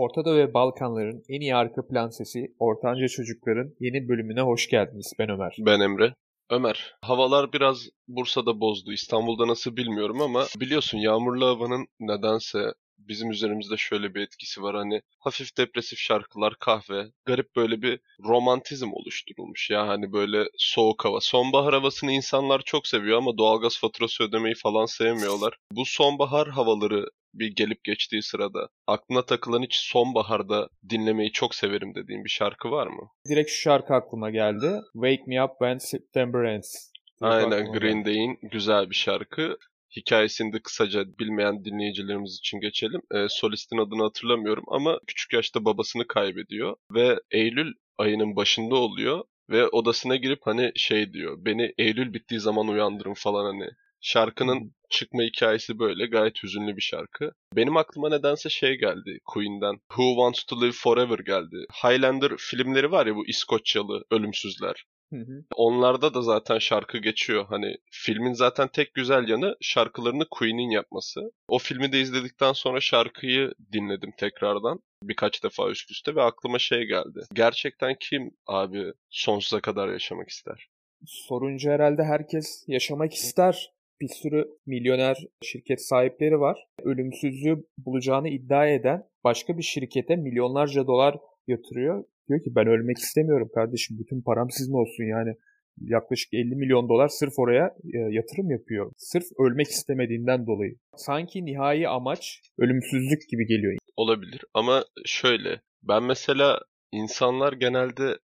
Ortada ve Balkanların en iyi arka plan sesi Ortanca Çocukların yeni bölümüne hoş geldiniz. Ben Ömer. Ben Emre. Ömer, havalar biraz Bursa'da bozdu. İstanbul'da nasıl bilmiyorum ama biliyorsun yağmurlu havanın nedense bizim üzerimizde şöyle bir etkisi var. Hani hafif depresif şarkılar, kahve, garip böyle bir romantizm oluşturulmuş ya. Hani böyle soğuk hava. Sonbahar havasını insanlar çok seviyor ama doğalgaz faturası ödemeyi falan sevmiyorlar. Bu sonbahar havaları bir gelip geçtiği sırada aklına takılan hiç sonbaharda dinlemeyi çok severim dediğin bir şarkı var mı? Direkt şu şarkı aklıma geldi. Wake Me Up When September Ends. Aynen Green Day'in güzel bir şarkı. Hikayesini de kısaca bilmeyen dinleyicilerimiz için geçelim. E, solistin adını hatırlamıyorum ama küçük yaşta babasını kaybediyor ve Eylül ayının başında oluyor ve odasına girip hani şey diyor beni Eylül bittiği zaman uyandırın falan hani Şarkının çıkma hikayesi böyle. Gayet hüzünlü bir şarkı. Benim aklıma nedense şey geldi Queen'den. Who Wants to Live Forever geldi. Highlander filmleri var ya bu İskoçyalı ölümsüzler. Hı hı. Onlarda da zaten şarkı geçiyor. Hani filmin zaten tek güzel yanı şarkılarını Queen'in yapması. O filmi de izledikten sonra şarkıyı dinledim tekrardan birkaç defa üst üste ve aklıma şey geldi. Gerçekten kim abi sonsuza kadar yaşamak ister? Sorunca herhalde herkes yaşamak ister bir sürü milyoner şirket sahipleri var. Ölümsüzlüğü bulacağını iddia eden başka bir şirkete milyonlarca dolar yatırıyor. Diyor ki ben ölmek istemiyorum kardeşim bütün param sizin olsun yani. Yaklaşık 50 milyon dolar sırf oraya e, yatırım yapıyor. Sırf ölmek istemediğinden dolayı. Sanki nihai amaç ölümsüzlük gibi geliyor. Olabilir ama şöyle ben mesela insanlar genelde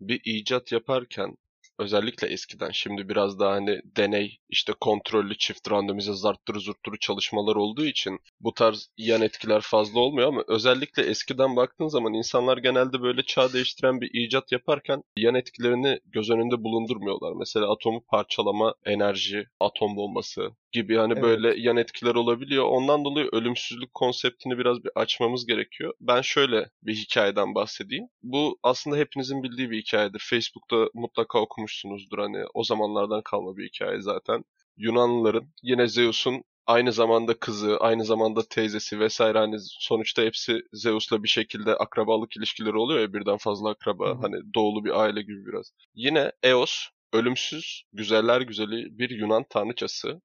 bir icat yaparken Özellikle eskiden. Şimdi biraz daha hani deney, işte kontrollü çift randomize zarttırı zurtturu çalışmalar olduğu için bu tarz yan etkiler fazla olmuyor ama özellikle eskiden baktığın zaman insanlar genelde böyle çağ değiştiren bir icat yaparken yan etkilerini göz önünde bulundurmuyorlar. Mesela atomu parçalama, enerji, atom bombası gibi hani evet. böyle yan etkiler olabiliyor. Ondan dolayı ölümsüzlük konseptini biraz bir açmamız gerekiyor. Ben şöyle bir hikayeden bahsedeyim. Bu aslında hepinizin bildiği bir hikayedir. Facebook'ta mutlaka okumuşsunuzdur hani o zamanlardan kalma bir hikaye zaten. Yunanlıların yine Zeus'un aynı zamanda kızı, aynı zamanda teyzesi vesaire hani sonuçta hepsi Zeus'la bir şekilde akrabalık ilişkileri oluyor ya birden fazla akraba. Hı. Hani doğulu bir aile gibi biraz. Yine Eos ölümsüz, güzeller güzeli bir Yunan tanrıçası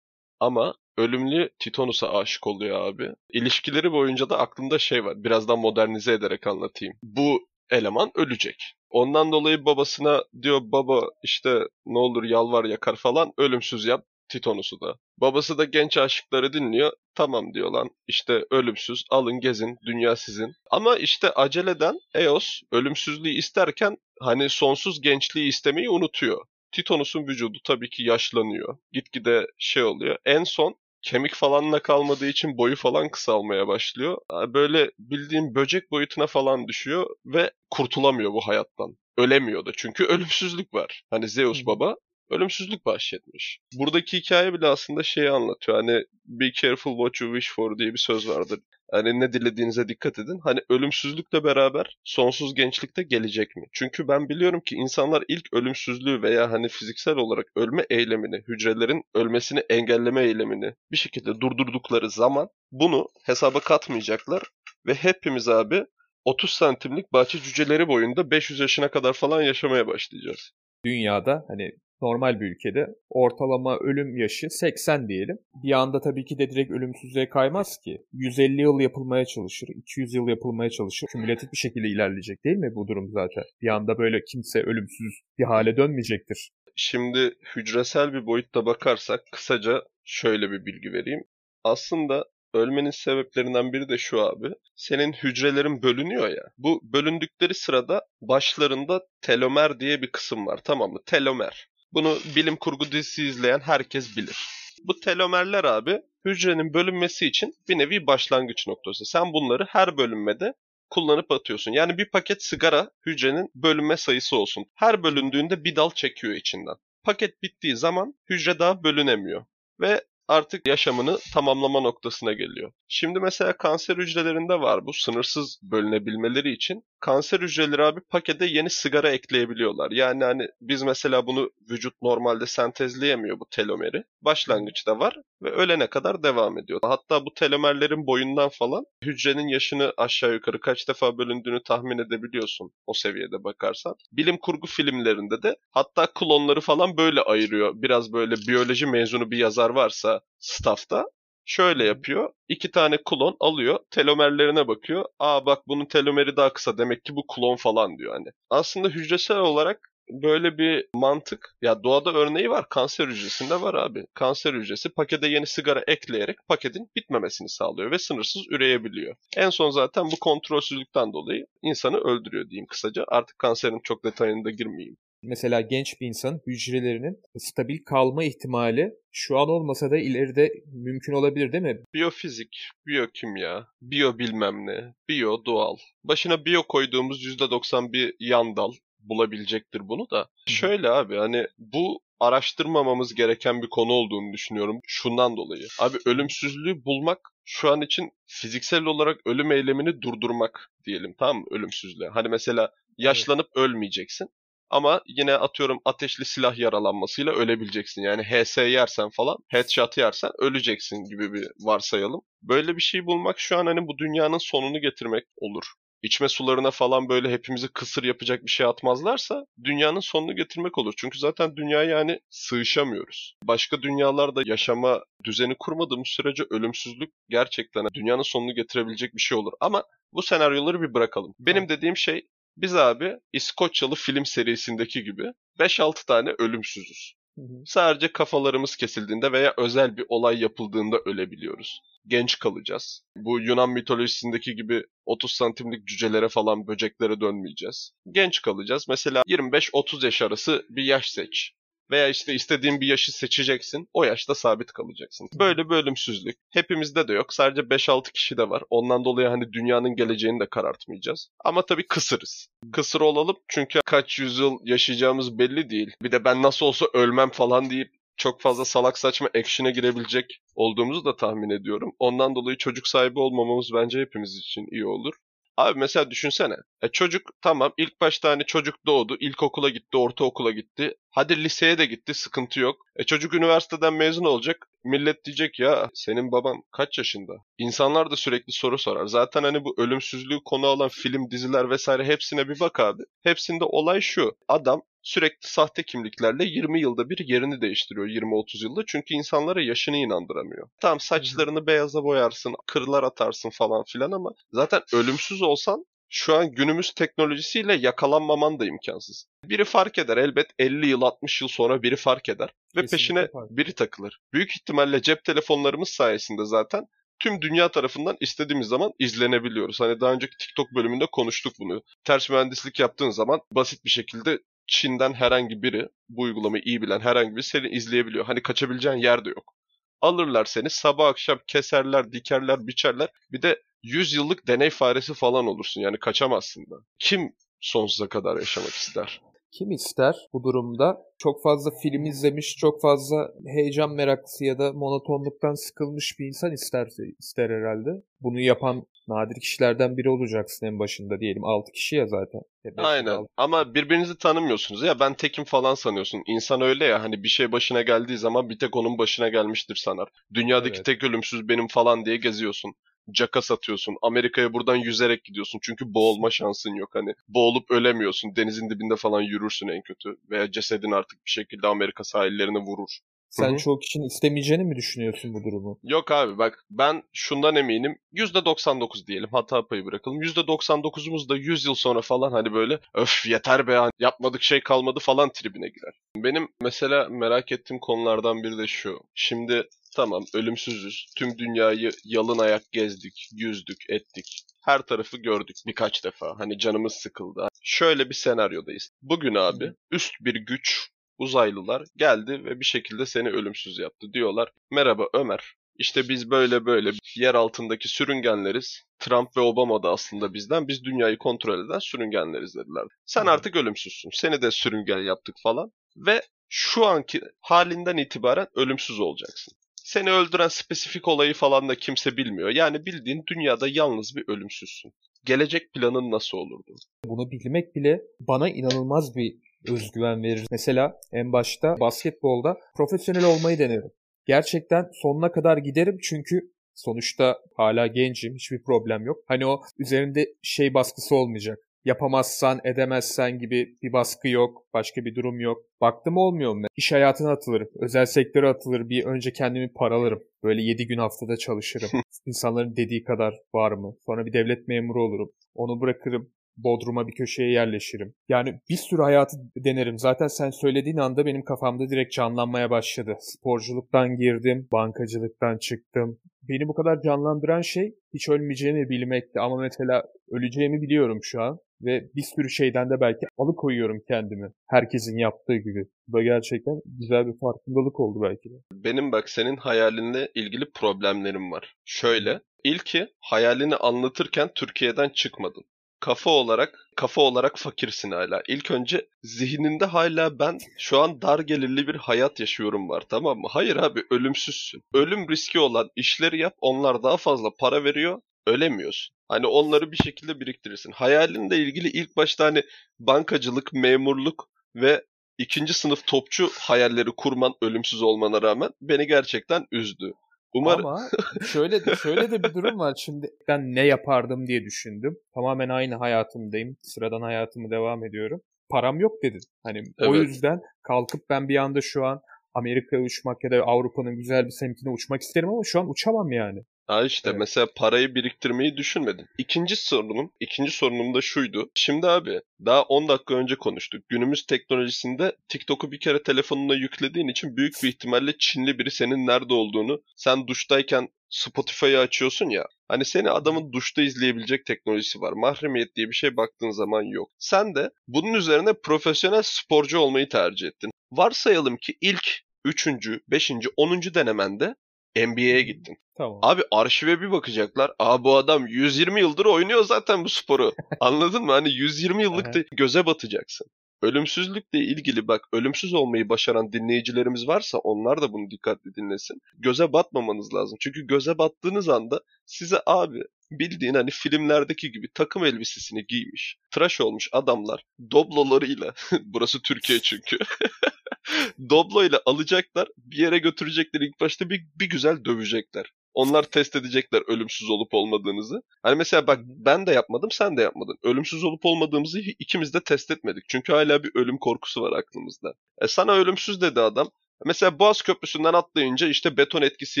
ama ölümlü Titonus'a aşık oluyor abi. İlişkileri boyunca da aklımda şey var. Birazdan modernize ederek anlatayım. Bu eleman ölecek. Ondan dolayı babasına diyor baba işte ne olur yalvar yakar falan ölümsüz yap Titonus'u da. Babası da genç aşıkları dinliyor. Tamam diyor lan işte ölümsüz alın gezin dünya sizin. Ama işte aceleden Eos ölümsüzlüğü isterken hani sonsuz gençliği istemeyi unutuyor. Titonus'un vücudu tabii ki yaşlanıyor. Gitgide şey oluyor. En son kemik falan da kalmadığı için boyu falan kısalmaya başlıyor. Böyle bildiğim böcek boyutuna falan düşüyor ve kurtulamıyor bu hayattan. Ölemiyor da çünkü ölümsüzlük var. Hani Zeus baba ölümsüzlük bahşetmiş. Buradaki hikaye bile aslında şeyi anlatıyor. Hani be careful what you wish for diye bir söz vardır. Hani ne dilediğinize dikkat edin. Hani ölümsüzlükle beraber sonsuz gençlikte gelecek mi? Çünkü ben biliyorum ki insanlar ilk ölümsüzlüğü veya hani fiziksel olarak ölme eylemini, hücrelerin ölmesini engelleme eylemini bir şekilde durdurdukları zaman bunu hesaba katmayacaklar ve hepimiz abi 30 santimlik bahçe cüceleri boyunda 500 yaşına kadar falan yaşamaya başlayacağız. Dünyada hani normal bir ülkede ortalama ölüm yaşı 80 diyelim. Bir anda tabii ki de direkt ölümsüzlüğe kaymaz ki. 150 yıl yapılmaya çalışır, 200 yıl yapılmaya çalışır. Kümülatif bir şekilde ilerleyecek değil mi bu durum zaten? Bir anda böyle kimse ölümsüz bir hale dönmeyecektir. Şimdi hücresel bir boyutta bakarsak kısaca şöyle bir bilgi vereyim. Aslında ölmenin sebeplerinden biri de şu abi. Senin hücrelerin bölünüyor ya. Bu bölündükleri sırada başlarında telomer diye bir kısım var tamam mı? Telomer. Bunu bilim kurgu dizisi izleyen herkes bilir. Bu telomerler abi hücrenin bölünmesi için bir nevi başlangıç noktası. Sen bunları her bölünmede kullanıp atıyorsun. Yani bir paket sigara hücrenin bölünme sayısı olsun. Her bölündüğünde bir dal çekiyor içinden. Paket bittiği zaman hücre daha bölünemiyor. Ve artık yaşamını tamamlama noktasına geliyor. Şimdi mesela kanser hücrelerinde var bu sınırsız bölünebilmeleri için. Kanser hücreleri abi pakete yeni sigara ekleyebiliyorlar. Yani hani biz mesela bunu vücut normalde sentezleyemiyor bu telomeri. Başlangıçta var ve ölene kadar devam ediyor. Hatta bu telomerlerin boyundan falan hücrenin yaşını aşağı yukarı kaç defa bölündüğünü tahmin edebiliyorsun o seviyede bakarsan. Bilim kurgu filmlerinde de hatta klonları falan böyle ayırıyor. Biraz böyle biyoloji mezunu bir yazar varsa staffta şöyle yapıyor. İki tane klon alıyor, telomerlerine bakıyor. Aa bak bunun telomeri daha kısa demek ki bu klon falan diyor hani. Aslında hücresel olarak böyle bir mantık ya doğada örneği var kanser hücresinde var abi. Kanser hücresi pakete yeni sigara ekleyerek paketin bitmemesini sağlıyor ve sınırsız üreyebiliyor. En son zaten bu kontrolsüzlükten dolayı insanı öldürüyor diyeyim kısaca. Artık kanserin çok detayına da girmeyeyim. Mesela genç bir insan hücrelerinin stabil kalma ihtimali şu an olmasa da ileride mümkün olabilir değil mi? Biyofizik, biyokimya, biyo bilmem ne, biyo doğal. Başına biyo koyduğumuz %90 bir yan dal bulabilecektir bunu da. Şöyle abi hani bu araştırmamamız gereken bir konu olduğunu düşünüyorum şundan dolayı. Abi ölümsüzlüğü bulmak şu an için fiziksel olarak ölüm eylemini durdurmak diyelim tamam mı ölümsüzlüğe. Hani mesela yaşlanıp ölmeyeceksin. Ama yine atıyorum ateşli silah yaralanmasıyla ölebileceksin. Yani HS yersen falan, headshot yersen öleceksin gibi bir varsayalım. Böyle bir şey bulmak şu an hani bu dünyanın sonunu getirmek olur içme sularına falan böyle hepimizi kısır yapacak bir şey atmazlarsa dünyanın sonunu getirmek olur. Çünkü zaten dünyaya yani sığışamıyoruz. Başka dünyalarda yaşama düzeni kurmadığımız sürece ölümsüzlük gerçekten dünyanın sonunu getirebilecek bir şey olur. Ama bu senaryoları bir bırakalım. Benim dediğim şey biz abi İskoçyalı film serisindeki gibi 5-6 tane ölümsüzüz. Hı hı. Sadece kafalarımız kesildiğinde veya özel bir olay yapıldığında ölebiliyoruz. Genç kalacağız. Bu Yunan mitolojisindeki gibi 30 santimlik cücelere falan böceklere dönmeyeceğiz. Genç kalacağız. Mesela 25-30 yaş arası bir yaş seç. Veya işte istediğin bir yaşı seçeceksin. O yaşta sabit kalacaksın. Böyle bölümsüzlük. Hepimizde de yok. Sadece 5-6 kişi de var. Ondan dolayı hani dünyanın geleceğini de karartmayacağız. Ama tabii kısırız. Kısır olalım çünkü kaç yüzyıl yaşayacağımız belli değil. Bir de ben nasıl olsa ölmem falan deyip çok fazla salak saçma action'a girebilecek olduğumuzu da tahmin ediyorum. Ondan dolayı çocuk sahibi olmamamız bence hepimiz için iyi olur. Abi mesela düşünsene. E çocuk tamam ilk başta hani çocuk doğdu. ilkokula gitti, ortaokula gitti. Hadi liseye de gitti sıkıntı yok. E çocuk üniversiteden mezun olacak. Millet diyecek ya senin baban kaç yaşında? İnsanlar da sürekli soru sorar. Zaten hani bu ölümsüzlüğü konu alan film, diziler vesaire hepsine bir bak abi. Hepsinde olay şu. Adam sürekli sahte kimliklerle 20 yılda bir yerini değiştiriyor 20-30 yılda. Çünkü insanlara yaşını inandıramıyor. Tamam saçlarını beyaza boyarsın, kırlar atarsın falan filan ama zaten ölümsüz olsan şu an günümüz teknolojisiyle yakalanmaman da imkansız. Biri fark eder elbet 50 yıl 60 yıl sonra biri fark eder ve Kesinlikle peşine fark. biri takılır. Büyük ihtimalle cep telefonlarımız sayesinde zaten tüm dünya tarafından istediğimiz zaman izlenebiliyoruz. Hani daha önceki TikTok bölümünde konuştuk bunu. Ters mühendislik yaptığın zaman basit bir şekilde Çin'den herhangi biri bu uygulamayı iyi bilen herhangi biri seni izleyebiliyor. Hani kaçabileceğin yer de yok. Alırlar seni sabah akşam keserler, dikerler, biçerler. Bir de 100 yıllık deney faresi falan olursun. Yani kaçamazsın da. Kim sonsuza kadar yaşamak ister? Kim ister bu durumda? Çok fazla film izlemiş, çok fazla heyecan meraklısı ya da monotonluktan sıkılmış bir insan isterse ister herhalde. Bunu yapan nadir kişilerden biri olacaksın en başında diyelim. 6 kişi ya zaten. Aynen. Altı. Ama birbirinizi tanımıyorsunuz ya. Ben tekim falan sanıyorsun. İnsan öyle ya hani bir şey başına geldiği zaman bir tek onun başına gelmiştir sanar. Dünyadaki evet. tek ölümsüz benim falan diye geziyorsun caka satıyorsun. Amerika'ya buradan yüzerek gidiyorsun. Çünkü boğulma şansın yok. Hani boğulup ölemiyorsun. Denizin dibinde falan yürürsün en kötü. Veya cesedin artık bir şekilde Amerika sahillerine vurur. Sen Hı-hı. çoğu kişinin istemeyeceğini mi düşünüyorsun bu durumu? Yok abi bak ben şundan eminim. %99 diyelim hata payı bırakalım. %99'umuz da 100 yıl sonra falan hani böyle öf yeter be yapmadık şey kalmadı falan tribine girer. Benim mesela merak ettiğim konulardan biri de şu. Şimdi Tamam ölümsüzüz. Tüm dünyayı yalın ayak gezdik, yüzdük, ettik. Her tarafı gördük birkaç defa. Hani canımız sıkıldı. Şöyle bir senaryodayız. Bugün abi üst bir güç uzaylılar geldi ve bir şekilde seni ölümsüz yaptı. Diyorlar merhaba Ömer. İşte biz böyle böyle yer altındaki sürüngenleriz. Trump ve Obama da aslında bizden. Biz dünyayı kontrol eden sürüngenleriz dediler. Sen artık ölümsüzsün. Seni de sürüngen yaptık falan. Ve şu anki halinden itibaren ölümsüz olacaksın. Seni öldüren spesifik olayı falan da kimse bilmiyor. Yani bildiğin dünyada yalnız bir ölümsüzsün. Gelecek planın nasıl olurdu? Bunu bilmek bile bana inanılmaz bir özgüven verir. Mesela en başta basketbolda profesyonel olmayı denerim. Gerçekten sonuna kadar giderim çünkü sonuçta hala gencim, hiçbir problem yok. Hani o üzerinde şey baskısı olmayacak yapamazsan, edemezsen gibi bir baskı yok, başka bir durum yok. Baktım olmuyor mu? İş hayatına atılırım, özel sektöre atılır, bir önce kendimi paralarım. Böyle 7 gün haftada çalışırım. İnsanların dediği kadar var mı? Sonra bir devlet memuru olurum. Onu bırakırım. Bodrum'a bir köşeye yerleşirim. Yani bir sürü hayatı denerim. Zaten sen söylediğin anda benim kafamda direkt canlanmaya başladı. Sporculuktan girdim, bankacılıktan çıktım. Beni bu kadar canlandıran şey hiç ölmeyeceğimi bilmekti. Ama mesela öleceğimi biliyorum şu an ve bir sürü şeyden de belki alıkoyuyorum kendimi. Herkesin yaptığı gibi. Bu da gerçekten güzel bir farkındalık oldu belki de. Benim bak senin hayalinle ilgili problemlerim var. Şöyle, ilki hayalini anlatırken Türkiye'den çıkmadın kafa olarak kafa olarak fakirsin hala. İlk önce zihninde hala ben şu an dar gelirli bir hayat yaşıyorum var tamam mı? Hayır abi ölümsüzsün. Ölüm riski olan işleri yap onlar daha fazla para veriyor ölemiyorsun. Hani onları bir şekilde biriktirirsin. Hayalinle ilgili ilk başta hani bankacılık, memurluk ve ikinci sınıf topçu hayalleri kurman ölümsüz olmana rağmen beni gerçekten üzdü. Umarım. Ama şöyle de, şöyle de bir durum var. Şimdi ben ne yapardım diye düşündüm. Tamamen aynı hayatımdayım. Sıradan hayatımı devam ediyorum. Param yok dedin. Hani evet. o yüzden kalkıp ben bir anda şu an Amerika'ya uçmak ya da Avrupa'nın güzel bir semtine uçmak isterim ama şu an uçamam yani. Ha işte evet. mesela parayı biriktirmeyi düşünmedim. İkinci sorunum, ikinci sorunum da şuydu. Şimdi abi daha 10 dakika önce konuştuk. Günümüz teknolojisinde TikTok'u bir kere telefonuna yüklediğin için büyük bir ihtimalle Çinli biri senin nerede olduğunu, sen duştayken Spotify'ı açıyorsun ya. Hani seni adamın duşta izleyebilecek teknolojisi var. Mahremiyet diye bir şey baktığın zaman yok. Sen de bunun üzerine profesyonel sporcu olmayı tercih ettin. Varsayalım ki ilk 3. 5. 10. denemende NBA'ye gittin. Tamam. Abi arşive bir bakacaklar. Aa bu adam 120 yıldır oynuyor zaten bu sporu. Anladın mı? Hani 120 yıllık da göze batacaksın. Ölümsüzlükle ilgili bak ölümsüz olmayı başaran dinleyicilerimiz varsa onlar da bunu dikkatli dinlesin. Göze batmamanız lazım. Çünkü göze battığınız anda size abi bildiğin hani filmlerdeki gibi takım elbisesini giymiş, tıraş olmuş adamlar doblolarıyla burası Türkiye çünkü Doblo ile alacaklar bir yere götürecekler ilk başta bir, bir güzel dövecekler. Onlar test edecekler ölümsüz olup olmadığınızı. Hani mesela bak ben de yapmadım sen de yapmadın. Ölümsüz olup olmadığımızı ikimiz de test etmedik. Çünkü hala bir ölüm korkusu var aklımızda. E sana ölümsüz dedi adam. Mesela Boğaz Köprüsü'nden atlayınca işte beton etkisi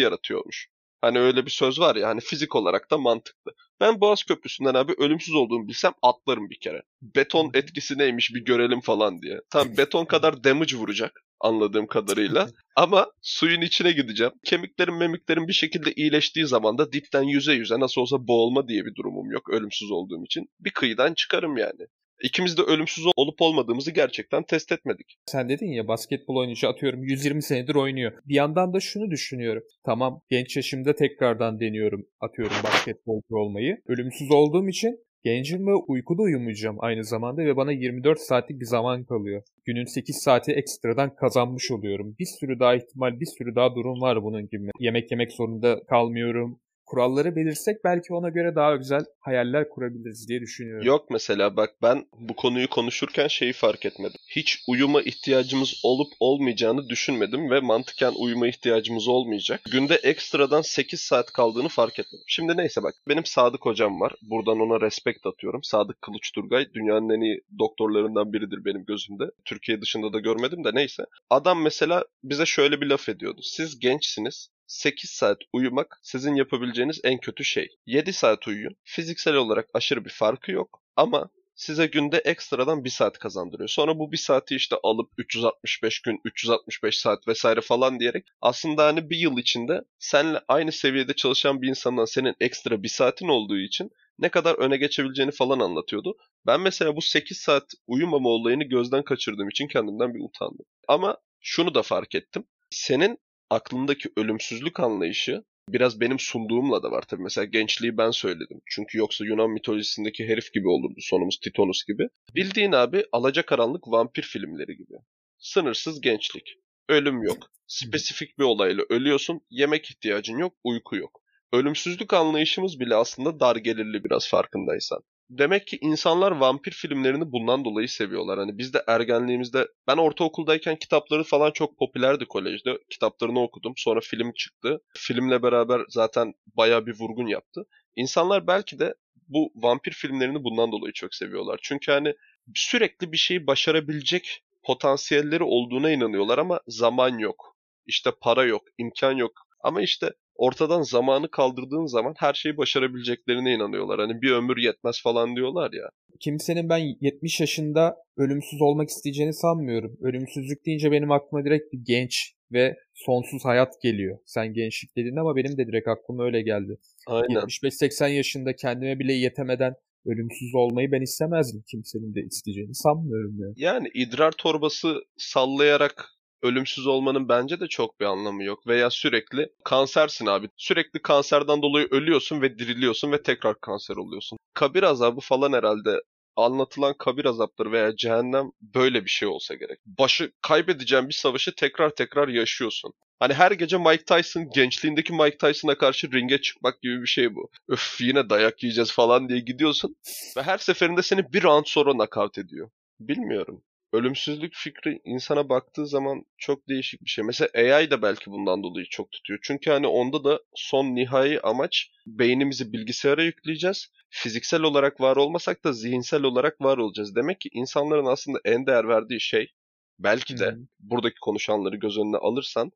yaratıyormuş. Hani öyle bir söz var ya hani fizik olarak da mantıklı. Ben Boğaz Köprüsü'nden abi ölümsüz olduğumu bilsem atlarım bir kere. Beton etkisi neymiş bir görelim falan diye. Tam beton kadar damage vuracak anladığım kadarıyla. Ama suyun içine gideceğim. Kemiklerim memiklerim bir şekilde iyileştiği zaman da dipten yüze yüze nasıl olsa boğulma diye bir durumum yok ölümsüz olduğum için. Bir kıyıdan çıkarım yani. İkimiz de ölümsüz olup olmadığımızı gerçekten test etmedik. Sen dedin ya basketbol oyuncu atıyorum 120 senedir oynuyor. Bir yandan da şunu düşünüyorum. Tamam genç yaşımda tekrardan deniyorum atıyorum basketbolcu olmayı. Ölümsüz olduğum için Gencim ve uykuda uyumayacağım aynı zamanda ve bana 24 saatlik bir zaman kalıyor. Günün 8 saati ekstradan kazanmış oluyorum. Bir sürü daha ihtimal, bir sürü daha durum var bunun gibi. Yemek yemek zorunda kalmıyorum kuralları belirsek belki ona göre daha güzel hayaller kurabiliriz diye düşünüyorum. Yok mesela bak ben bu konuyu konuşurken şeyi fark etmedim. Hiç uyuma ihtiyacımız olup olmayacağını düşünmedim ve mantıken uyuma ihtiyacımız olmayacak. Günde ekstradan 8 saat kaldığını fark etmedim. Şimdi neyse bak benim Sadık hocam var. Buradan ona respekt atıyorum. Sadık Kılıç Turgay dünyanın en iyi doktorlarından biridir benim gözümde. Türkiye dışında da görmedim de neyse. Adam mesela bize şöyle bir laf ediyordu. Siz gençsiniz 8 saat uyumak sizin yapabileceğiniz en kötü şey. 7 saat uyuyun. Fiziksel olarak aşırı bir farkı yok ama size günde ekstradan 1 saat kazandırıyor. Sonra bu 1 saati işte alıp 365 gün, 365 saat vesaire falan diyerek aslında hani bir yıl içinde seninle aynı seviyede çalışan bir insandan senin ekstra 1 saatin olduğu için ne kadar öne geçebileceğini falan anlatıyordu. Ben mesela bu 8 saat uyumama olayını gözden kaçırdığım için kendimden bir utandım. Ama şunu da fark ettim. Senin aklındaki ölümsüzlük anlayışı biraz benim sunduğumla da var tabii. Mesela gençliği ben söyledim. Çünkü yoksa Yunan mitolojisindeki herif gibi olurdu sonumuz Titonus gibi. Bildiğin abi alacakaranlık vampir filmleri gibi. Sınırsız gençlik. ölüm yok. Spesifik bir olayla ölüyorsun, yemek ihtiyacın yok, uyku yok. Ölümsüzlük anlayışımız bile aslında dar gelirli biraz farkındaysan. Demek ki insanlar vampir filmlerini bundan dolayı seviyorlar. Hani biz de ergenliğimizde ben ortaokuldayken kitapları falan çok popülerdi kolejde. Kitaplarını okudum. Sonra film çıktı. Filmle beraber zaten baya bir vurgun yaptı. İnsanlar belki de bu vampir filmlerini bundan dolayı çok seviyorlar. Çünkü hani sürekli bir şeyi başarabilecek potansiyelleri olduğuna inanıyorlar ama zaman yok. İşte para yok, imkan yok. Ama işte ortadan zamanı kaldırdığın zaman her şeyi başarabileceklerine inanıyorlar. Hani bir ömür yetmez falan diyorlar ya. Kimsenin ben 70 yaşında ölümsüz olmak isteyeceğini sanmıyorum. Ölümsüzlük deyince benim aklıma direkt bir genç ve sonsuz hayat geliyor. Sen gençlik dedin ama benim de direkt aklıma öyle geldi. Aynen. 75-80 yaşında kendime bile yetemeden ölümsüz olmayı ben istemezdim. Kimsenin de isteyeceğini sanmıyorum yani. Yani idrar torbası sallayarak ölümsüz olmanın bence de çok bir anlamı yok. Veya sürekli kansersin abi. Sürekli kanserden dolayı ölüyorsun ve diriliyorsun ve tekrar kanser oluyorsun. Kabir azabı falan herhalde anlatılan kabir azapları veya cehennem böyle bir şey olsa gerek. Başı kaybedeceğin bir savaşı tekrar tekrar yaşıyorsun. Hani her gece Mike Tyson, gençliğindeki Mike Tyson'a karşı ringe çıkmak gibi bir şey bu. Öf yine dayak yiyeceğiz falan diye gidiyorsun. Ve her seferinde seni bir round sonra nakavt ediyor. Bilmiyorum ölümsüzlük fikri insana baktığı zaman çok değişik bir şey. Mesela AI da belki bundan dolayı çok tutuyor. Çünkü hani onda da son nihai amaç beynimizi bilgisayara yükleyeceğiz. Fiziksel olarak var olmasak da zihinsel olarak var olacağız. Demek ki insanların aslında en değer verdiği şey belki de hmm. buradaki konuşanları göz önüne alırsan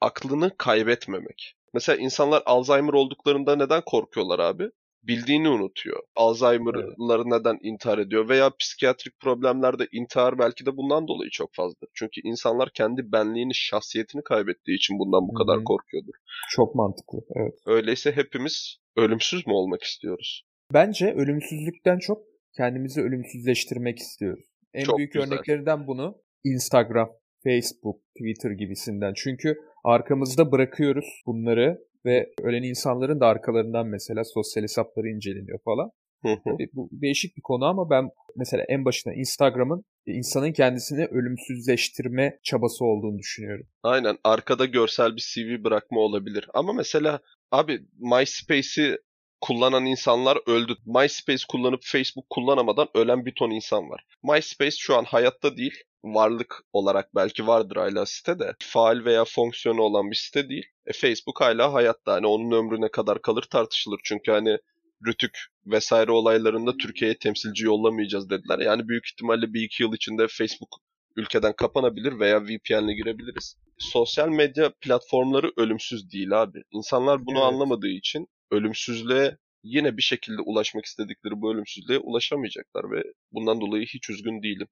aklını kaybetmemek. Mesela insanlar Alzheimer olduklarında neden korkuyorlar abi? Bildiğini unutuyor. Alzheimer'ları evet. neden intihar ediyor veya psikiyatrik problemlerde intihar belki de bundan dolayı çok fazladır. Çünkü insanlar kendi benliğini, şahsiyetini kaybettiği için bundan bu Hı-hı. kadar korkuyordur. Çok mantıklı, evet. Öyleyse hepimiz ölümsüz mü olmak istiyoruz? Bence ölümsüzlükten çok kendimizi ölümsüzleştirmek istiyoruz. En çok büyük güzel. örneklerinden bunu Instagram, Facebook, Twitter gibisinden. Çünkü arkamızda bırakıyoruz bunları ve ölen insanların da arkalarından mesela sosyal hesapları inceleniyor falan. Hı hı. Bu değişik bir konu ama ben mesela en başına Instagram'ın insanın kendisini ölümsüzleştirme çabası olduğunu düşünüyorum. Aynen arkada görsel bir CV bırakma olabilir. Ama mesela abi MySpace'i kullanan insanlar öldü. MySpace kullanıp Facebook kullanamadan ölen bir ton insan var. MySpace şu an hayatta değil varlık olarak belki vardır hala site de faal veya fonksiyonu olan bir site değil. E, Facebook hala hayatta. Hani onun ömrü ne kadar kalır tartışılır. Çünkü hani Rütük vesaire olaylarında Türkiye'ye temsilci yollamayacağız dediler. Yani büyük ihtimalle bir iki yıl içinde Facebook ülkeden kapanabilir veya VPN'le girebiliriz. Sosyal medya platformları ölümsüz değil abi. İnsanlar bunu evet. anlamadığı için ölümsüzlüğe yine bir şekilde ulaşmak istedikleri bu ölümsüzlüğe ulaşamayacaklar ve bundan dolayı hiç üzgün değilim.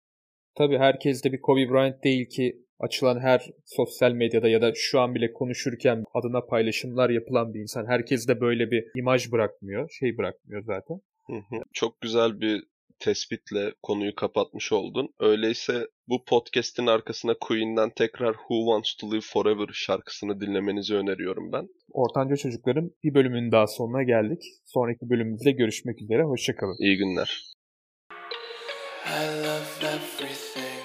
Tabii herkes de bir Kobe Bryant değil ki açılan her sosyal medyada ya da şu an bile konuşurken adına paylaşımlar yapılan bir insan. Herkes de böyle bir imaj bırakmıyor, şey bırakmıyor zaten. Hı hı. Çok güzel bir tespitle konuyu kapatmış oldun. Öyleyse bu podcast'in arkasına Queen'den tekrar Who Wants to Live Forever şarkısını dinlemenizi öneriyorum ben. Ortanca Çocukların bir bölümünün daha sonuna geldik. Sonraki bölümümüzde görüşmek üzere. Hoşçakalın. İyi günler. I love everything.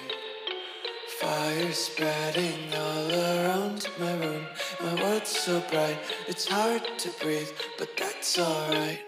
Fire spreading all around my room. My world's so bright, it's hard to breathe, but that's alright.